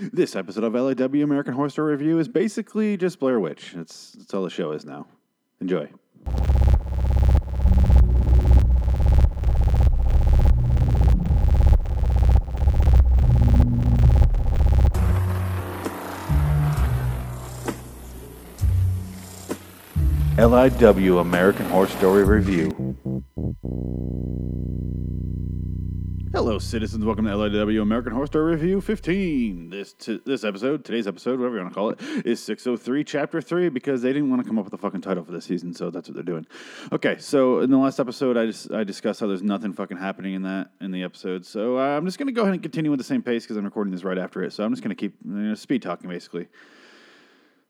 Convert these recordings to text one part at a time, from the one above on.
This episode of LIW American Horror Story Review is basically just Blair Witch. It's, that's all the show is now. Enjoy. LIW American Horror Story Review. Hello, citizens. Welcome to LIW American Horror Story Review 15. This t- this episode, today's episode, whatever you want to call it, is 603, Chapter 3, because they didn't want to come up with a fucking title for this season, so that's what they're doing. Okay, so in the last episode, I just I discussed how there's nothing fucking happening in that in the episode. So uh, I'm just gonna go ahead and continue with the same pace because I'm recording this right after it. So I'm just gonna keep you know, speed talking basically.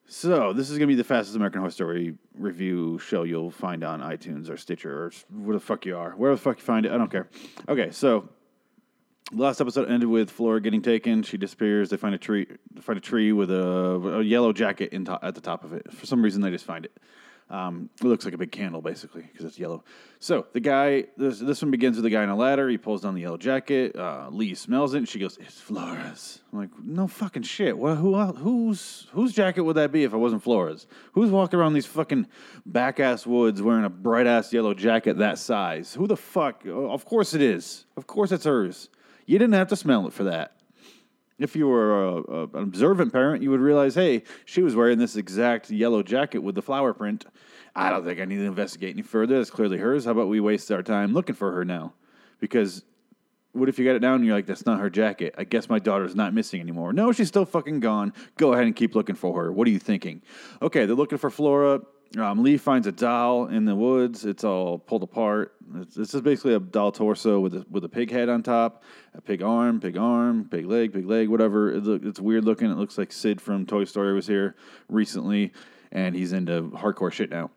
So this is gonna be the fastest American Horror Story review show you'll find on iTunes or Stitcher or where the fuck you are, where the fuck you find it. I don't care. Okay, so last episode ended with Flora getting taken. She disappears. They find a tree. They find a tree with a, a yellow jacket to- at the top of it. For some reason, they just find it. Um, it looks like a big candle, basically, because it's yellow. So the guy, this, this one begins with the guy on a ladder. He pulls down the yellow jacket. Uh, Lee smells it, and she goes, "It's Flora's." I'm like, "No fucking shit. Well, who el- whose whose jacket would that be if it wasn't Flora's? Who's walking around these fucking back ass woods wearing a bright ass yellow jacket that size? Who the fuck? Of course it is. Of course it's hers. You didn't have to smell it for that." If you were a, a, an observant parent, you would realize, hey, she was wearing this exact yellow jacket with the flower print. I don't think I need to investigate any further. That's clearly hers. How about we waste our time looking for her now? Because what if you got it down and you're like, that's not her jacket? I guess my daughter's not missing anymore. No, she's still fucking gone. Go ahead and keep looking for her. What are you thinking? Okay, they're looking for Flora. Um, Lee finds a doll in the woods. It's all pulled apart. This is basically a doll torso with a, with a pig head on top, a pig arm, pig arm, pig leg, pig leg, whatever. It look, it's weird looking. It looks like Sid from Toy Story was here recently, and he's into hardcore shit now.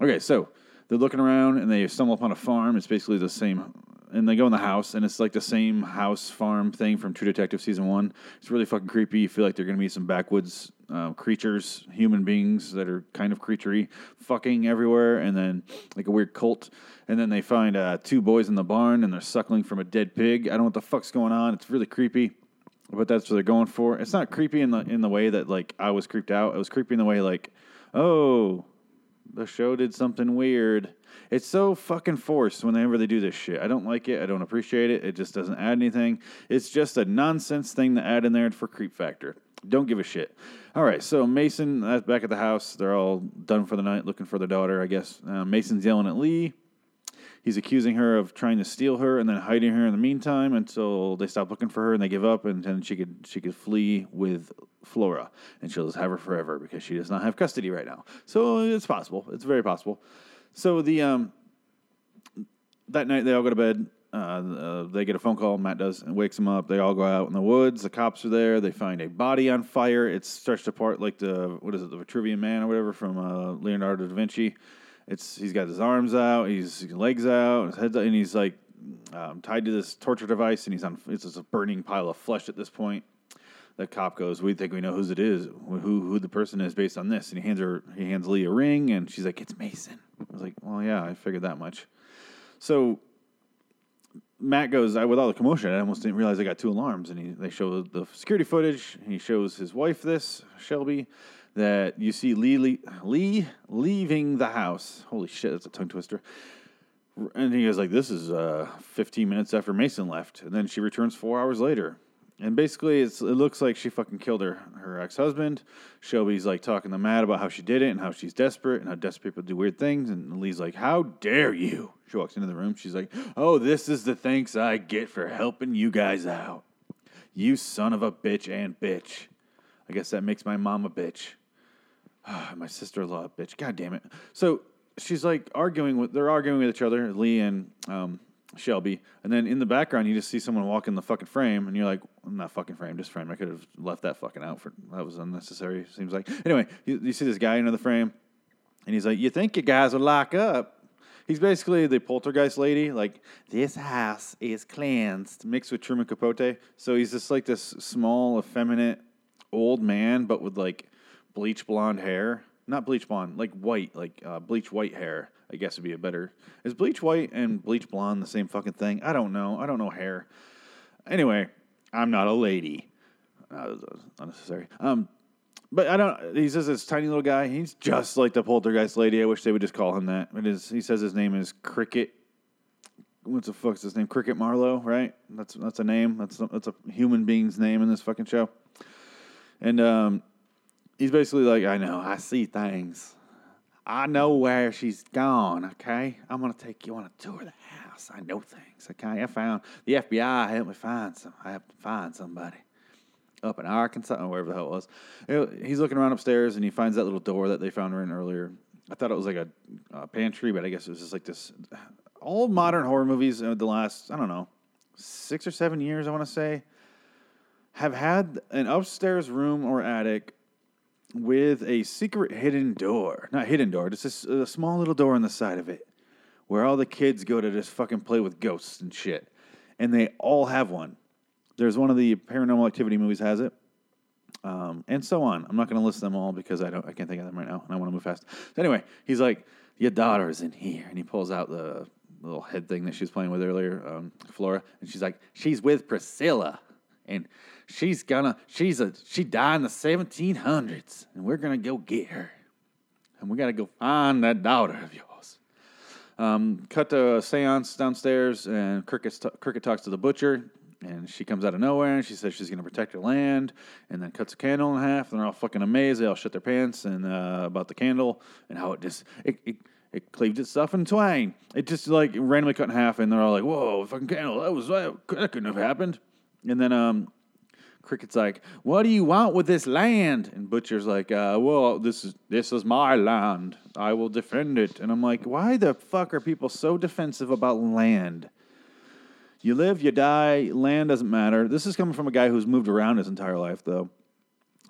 Okay, so they're looking around and they stumble upon a farm. It's basically the same, and they go in the house, and it's like the same house farm thing from True Detective season one. It's really fucking creepy. You feel like they're gonna be some backwoods uh, creatures, human beings that are kind of creaturey, fucking everywhere, and then like a weird cult. And then they find uh, two boys in the barn, and they're suckling from a dead pig. I don't know what the fuck's going on. It's really creepy but that's what they're going for. It's not creepy in the in the way that like I was creeped out. It was creepy in the way like, oh, show did something weird. It's so fucking forced whenever they do this shit. I don't like it. I don't appreciate it. It just doesn't add anything. It's just a nonsense thing to add in there for creep factor. Don't give a shit. All right, so Mason uh, back at the house. They're all done for the night, looking for their daughter. I guess uh, Mason's yelling at Lee. He's accusing her of trying to steal her and then hiding her in the meantime until they stop looking for her and they give up and then she could she could flee with Flora and she'll just have her forever because she does not have custody right now. So it's possible. It's very possible. So the um that night they all go to bed. Uh, uh, they get a phone call. Matt does and wakes them up. They all go out in the woods. The cops are there. They find a body on fire. It's stretched apart like the what is it, the Vitruvian Man or whatever from uh, Leonardo da Vinci. It's he's got his arms out, he's his legs out, his head, and he's like um, tied to this torture device, and he's on. It's just a burning pile of flesh at this point. The cop goes, "We think we know whose it is, who who the person is based on this." And he hands her, he hands Lee a ring, and she's like, "It's Mason." I was like, "Well, yeah, I figured that much." So Matt goes, I, with all the commotion, I almost didn't realize I got two alarms. And he, they show the security footage. He shows his wife this, Shelby, that you see Lee, Lee, Lee leaving the house. Holy shit, that's a tongue twister. And he goes like, this is uh, 15 minutes after Mason left. And then she returns four hours later. And basically, it's, it looks like she fucking killed her her ex husband. Shelby's like talking to Matt about how she did it and how she's desperate and how desperate people do weird things. And Lee's like, "How dare you?" She walks into the room. She's like, "Oh, this is the thanks I get for helping you guys out. You son of a bitch and bitch. I guess that makes my mom a bitch. my sister in law bitch. God damn it. So she's like arguing with they're arguing with each other, Lee and um, Shelby, and then in the background you just see someone walk in the fucking frame, and you're like, I'm not fucking frame, just frame. I could have left that fucking out for that was unnecessary. Seems like anyway, you, you see this guy in the frame, and he's like, you think you guys would lock up? He's basically the poltergeist lady. Like this house is cleansed, mixed with Truman Capote. So he's just like this small, effeminate old man, but with like bleach blonde hair. Not bleach blonde, like white, like uh, bleach white hair. I guess would be a better. Is bleach white and bleach blonde the same fucking thing? I don't know. I don't know hair. Anyway, I'm not a lady. was unnecessary. Um, but I don't. He says this tiny little guy. He's just like the poltergeist lady. I wish they would just call him that. It is. He says his name is Cricket. What's the fuck's his name? Cricket Marlowe, right? That's that's a name. That's that's a human being's name in this fucking show. And um, he's basically like, I know, I see things. I know where she's gone. Okay, I'm gonna take you on a tour of the house. I know things. Okay, I found the FBI helped me find some. I have to find somebody up in Arkansas or wherever the hell it was. He's looking around upstairs and he finds that little door that they found her in earlier. I thought it was like a, a pantry, but I guess it was just like this. All modern horror movies of the last I don't know six or seven years, I want to say, have had an upstairs room or attic with a secret hidden door. Not hidden door, just a small little door on the side of it where all the kids go to just fucking play with ghosts and shit. And they all have one. There's one of the paranormal activity movies has it. Um, and so on. I'm not going to list them all because I don't. I can't think of them right now, and I want to move fast. So anyway, he's like, "Your daughter is in here," and he pulls out the little head thing that she was playing with earlier, um, Flora, and she's like, "She's with Priscilla, and she's gonna. She's a. She died in the 1700s, and we're gonna go get her, and we got to go find that daughter of yours." Um, cut to a seance downstairs, and Cricket, Cricket talks to the butcher, and she comes out of nowhere, and she says she's to protect her land, and then cuts a candle in half, and they're all fucking amazed. They all shut their pants and uh, about the candle and how it just it, it it cleaved itself in twain. It just like randomly cut in half, and they're all like, "Whoa, fucking candle! That was that couldn't have happened." And then um, Cricket's like, "What do you want with this land?" And Butcher's like, uh, "Well, this is this is my land. I will defend it." And I'm like, "Why the fuck are people so defensive about land? You live, you die. Land doesn't matter." This is coming from a guy who's moved around his entire life, though.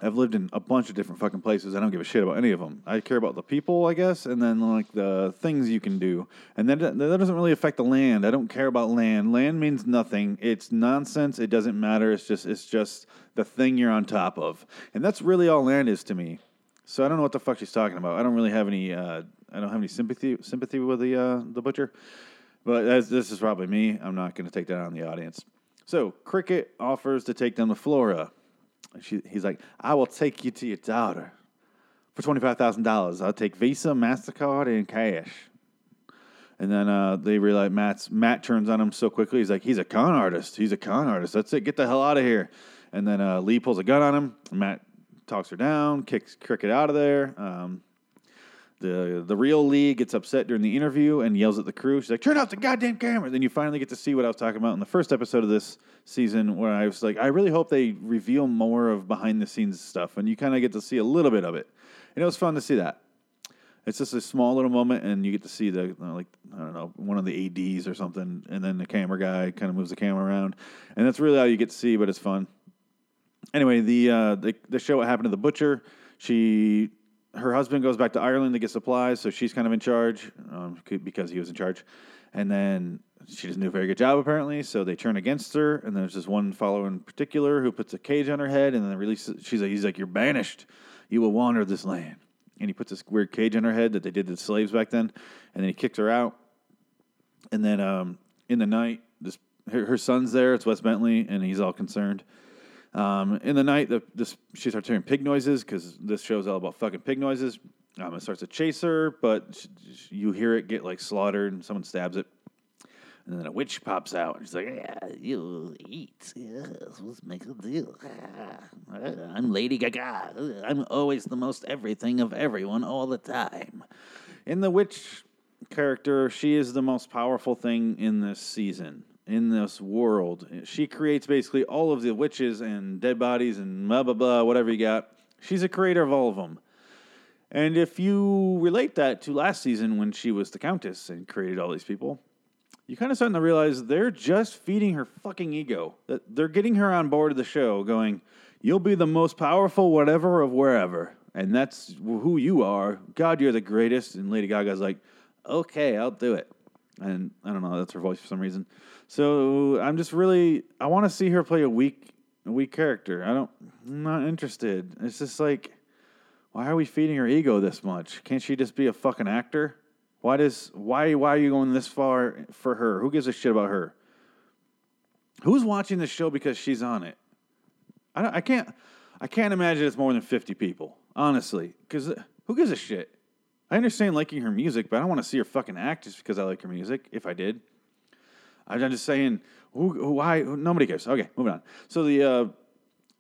I've lived in a bunch of different fucking places. I don't give a shit about any of them. I care about the people, I guess, and then like the things you can do. And that that doesn't really affect the land. I don't care about land. Land means nothing. It's nonsense. It doesn't matter. It's just it's just the thing you're on top of. And that's really all land is to me. So I don't know what the fuck she's talking about. I don't really have any uh, I don't have any sympathy sympathy with the uh, the butcher. But as, this is probably me. I'm not going to take that on the audience. So Cricket offers to take them to Flora. She, he's like, I will take you to your daughter for twenty five thousand dollars. I'll take Visa, Mastercard, and cash. And then uh, they realize Matt's Matt turns on him so quickly. He's like, he's a con artist. He's a con artist. That's it. Get the hell out of here. And then uh, Lee pulls a gun on him. Matt talks her down, kicks Cricket out of there. Um, the the real Lee gets upset during the interview and yells at the crew. She's like, "Turn off the goddamn camera!" Then you finally get to see what I was talking about in the first episode of this season, where I was like, "I really hope they reveal more of behind the scenes stuff," and you kind of get to see a little bit of it, and it was fun to see that. It's just a small little moment, and you get to see the like I don't know one of the ads or something, and then the camera guy kind of moves the camera around, and that's really all you get to see. But it's fun. Anyway, the uh, the the show what happened to the butcher. She her husband goes back to Ireland to get supplies, so she's kind of in charge um, because he was in charge. And then she doesn't do a very good job apparently, so they turn against her. And there's this one follower in particular who puts a cage on her head, and then releases. She's like, he's like, "You're banished. You will wander this land." And he puts this weird cage on her head that they did to the slaves back then, and then he kicks her out. And then um, in the night, this her, her son's there. It's Wes Bentley, and he's all concerned. Um, in the night, the, this, she starts hearing pig noises because this show's all about fucking pig noises. Um, it starts to chase her, but sh sh- you hear it get like slaughtered, and someone stabs it. And then a witch pops out, and she's like, Yeah, you eat. Yes, let's make a deal. Ah, I'm Lady Gaga. I'm always the most everything of everyone all the time. In the witch character, she is the most powerful thing in this season, in this world. She creates basically all of the witches and dead bodies and blah, blah, blah, whatever you got. She's a creator of all of them. And if you relate that to last season when she was the Countess and created all these people, you kind of starting to realize they're just feeding her fucking ego. That they're getting her on board of the show, going, "You'll be the most powerful whatever of wherever, and that's who you are. God, you're the greatest." And Lady Gaga's like, "Okay, I'll do it." And I don't know, that's her voice for some reason. So I'm just really, I want to see her play a weak, a weak character. I don't, I'm not interested. It's just like, why are we feeding her ego this much? Can't she just be a fucking actor? Why does why why are you going this far for her? Who gives a shit about her? Who's watching the show because she's on it? I, don't, I can't. I can't imagine it's more than fifty people, honestly. Because uh, who gives a shit? I understand liking her music, but I don't want to see her fucking act just because I like her music. If I did, I'm just saying. Who? who why? Who, nobody cares. Okay, moving on. So the uh,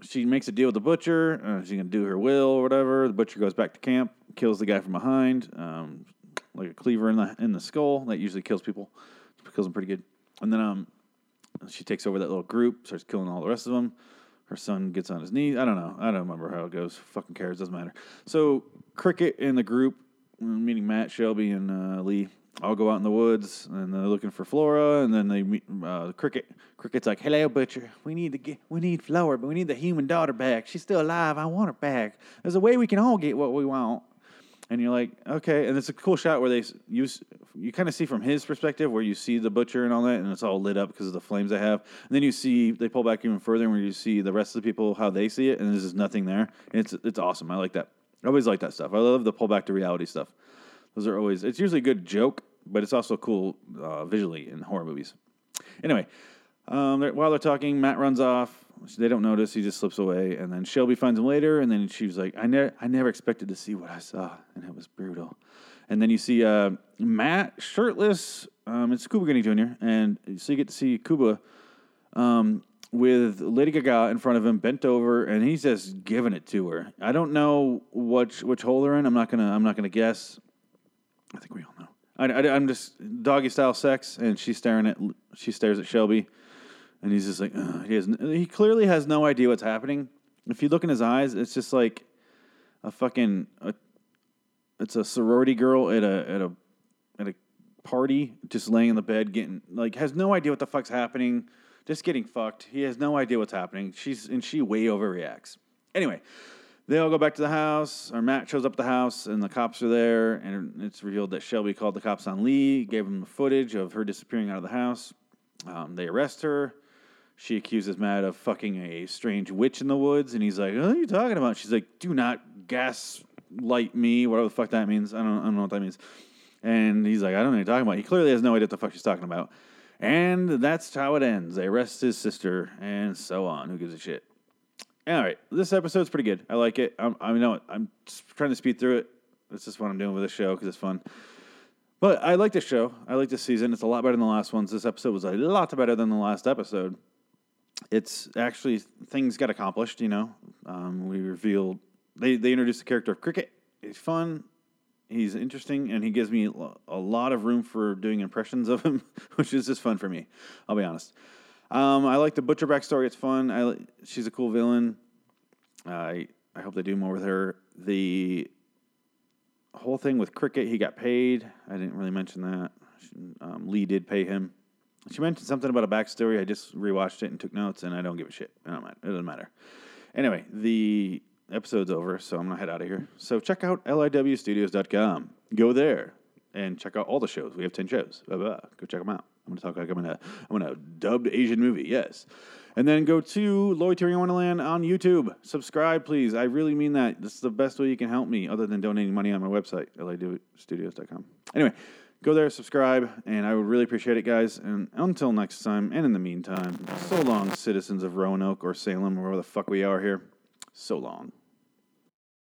she makes a deal with the butcher. Uh, she's gonna do her will or whatever. The butcher goes back to camp, kills the guy from behind, um, like a cleaver in the in the skull. That usually kills people. Kills them pretty good. And then um, she takes over that little group, starts killing all the rest of them. Her son gets on his knees. I don't know. I don't remember how it goes. Fucking cares. Doesn't matter. So Cricket and the group, meaning Matt, Shelby, and uh, Lee, all go out in the woods and they're looking for Flora. And then they meet uh, Cricket. Cricket's like, "Hello, butcher. We need to get. We need Flora, but we need the human daughter back. She's still alive. I want her back. There's a way we can all get what we want." and you're like, okay. And it's a cool shot where they use you kind of see from his perspective where you see the butcher and all that, and it's all lit up because of the flames they have. And then you see they pull back even further and where you see the rest of the people how they see it, and there's just nothing there. And it's it's awesome. I like that. I always like that stuff. I love the pull back to reality stuff. Those are always. It's usually a good joke, but it's also cool uh, visually in horror movies. Anyway, um, they're, while they're talking, Matt runs off. They don't notice. He just slips away, and then Shelby finds him later. And then she was like, "I never, I never expected to see what I saw, and it was brutal." And then you see uh, Matt shirtless. Um, it's Cuba Gooding Jr. And so you get to see Cuba um, with Lady Gaga in front of him, bent over, and he's just giving it to her. I don't know which which hole they're in. I'm not gonna I'm not gonna guess. I think we all know. I, I'm just doggy style sex, and she's staring at she stares at Shelby, and he's just like he has he clearly has no idea what's happening. If you look in his eyes, it's just like a fucking a, it's a sorority girl at a at a at a party, just laying in the bed, getting like has no idea what the fuck's happening, just getting fucked. He has no idea what's happening. She's and she way overreacts. Anyway, they all go back to the house. Or Matt shows up at the house, and the cops are there. And it's revealed that Shelby called the cops on Lee, gave them the footage of her disappearing out of the house. Um, they arrest her. She accuses Matt of fucking a strange witch in the woods, and he's like, "What are you talking about?" She's like, "Do not gaslight me, whatever the fuck that means. I don't, I don't know what that means." And he's like, "I don't know what you're talking about." He clearly has no idea what the fuck she's talking about. And that's how it ends. They arrest his sister, and so on. Who gives a shit? All right, this episode's pretty good. I like it. I'm, I know I'm trying to speed through it. This is what I'm doing with this show because it's fun. But I like this show. I like this season. It's a lot better than the last ones. This episode was a lot better than the last episode. It's actually things got accomplished. You know, um, we revealed they they introduced the character of Cricket. He's fun. He's interesting, and he gives me a lot of room for doing impressions of him, which is just fun for me. I'll be honest. Um, I like the Butcher backstory. It's fun. I she's a cool villain. I I hope they do more with her. The whole thing with Cricket, he got paid. I didn't really mention that. Um, Lee did pay him. She mentioned something about a backstory. I just rewatched it and took notes, and I don't give a shit. It, don't matter. it doesn't matter. Anyway, the episode's over, so I'm gonna head out of here. So check out liwstudios.com. Go there and check out all the shows. We have ten shows. Blah, blah. Go check them out. I'm gonna talk like I'm in a I'm in a dubbed Asian movie. Yes. And then go to Loitering Wonderland on YouTube. Subscribe, please. I really mean that. This is the best way you can help me, other than donating money on my website, liwstudios.com. Anyway, go there, subscribe, and I would really appreciate it, guys. And until next time, and in the meantime, so long, citizens of Roanoke or Salem, or wherever the fuck we are here. So long.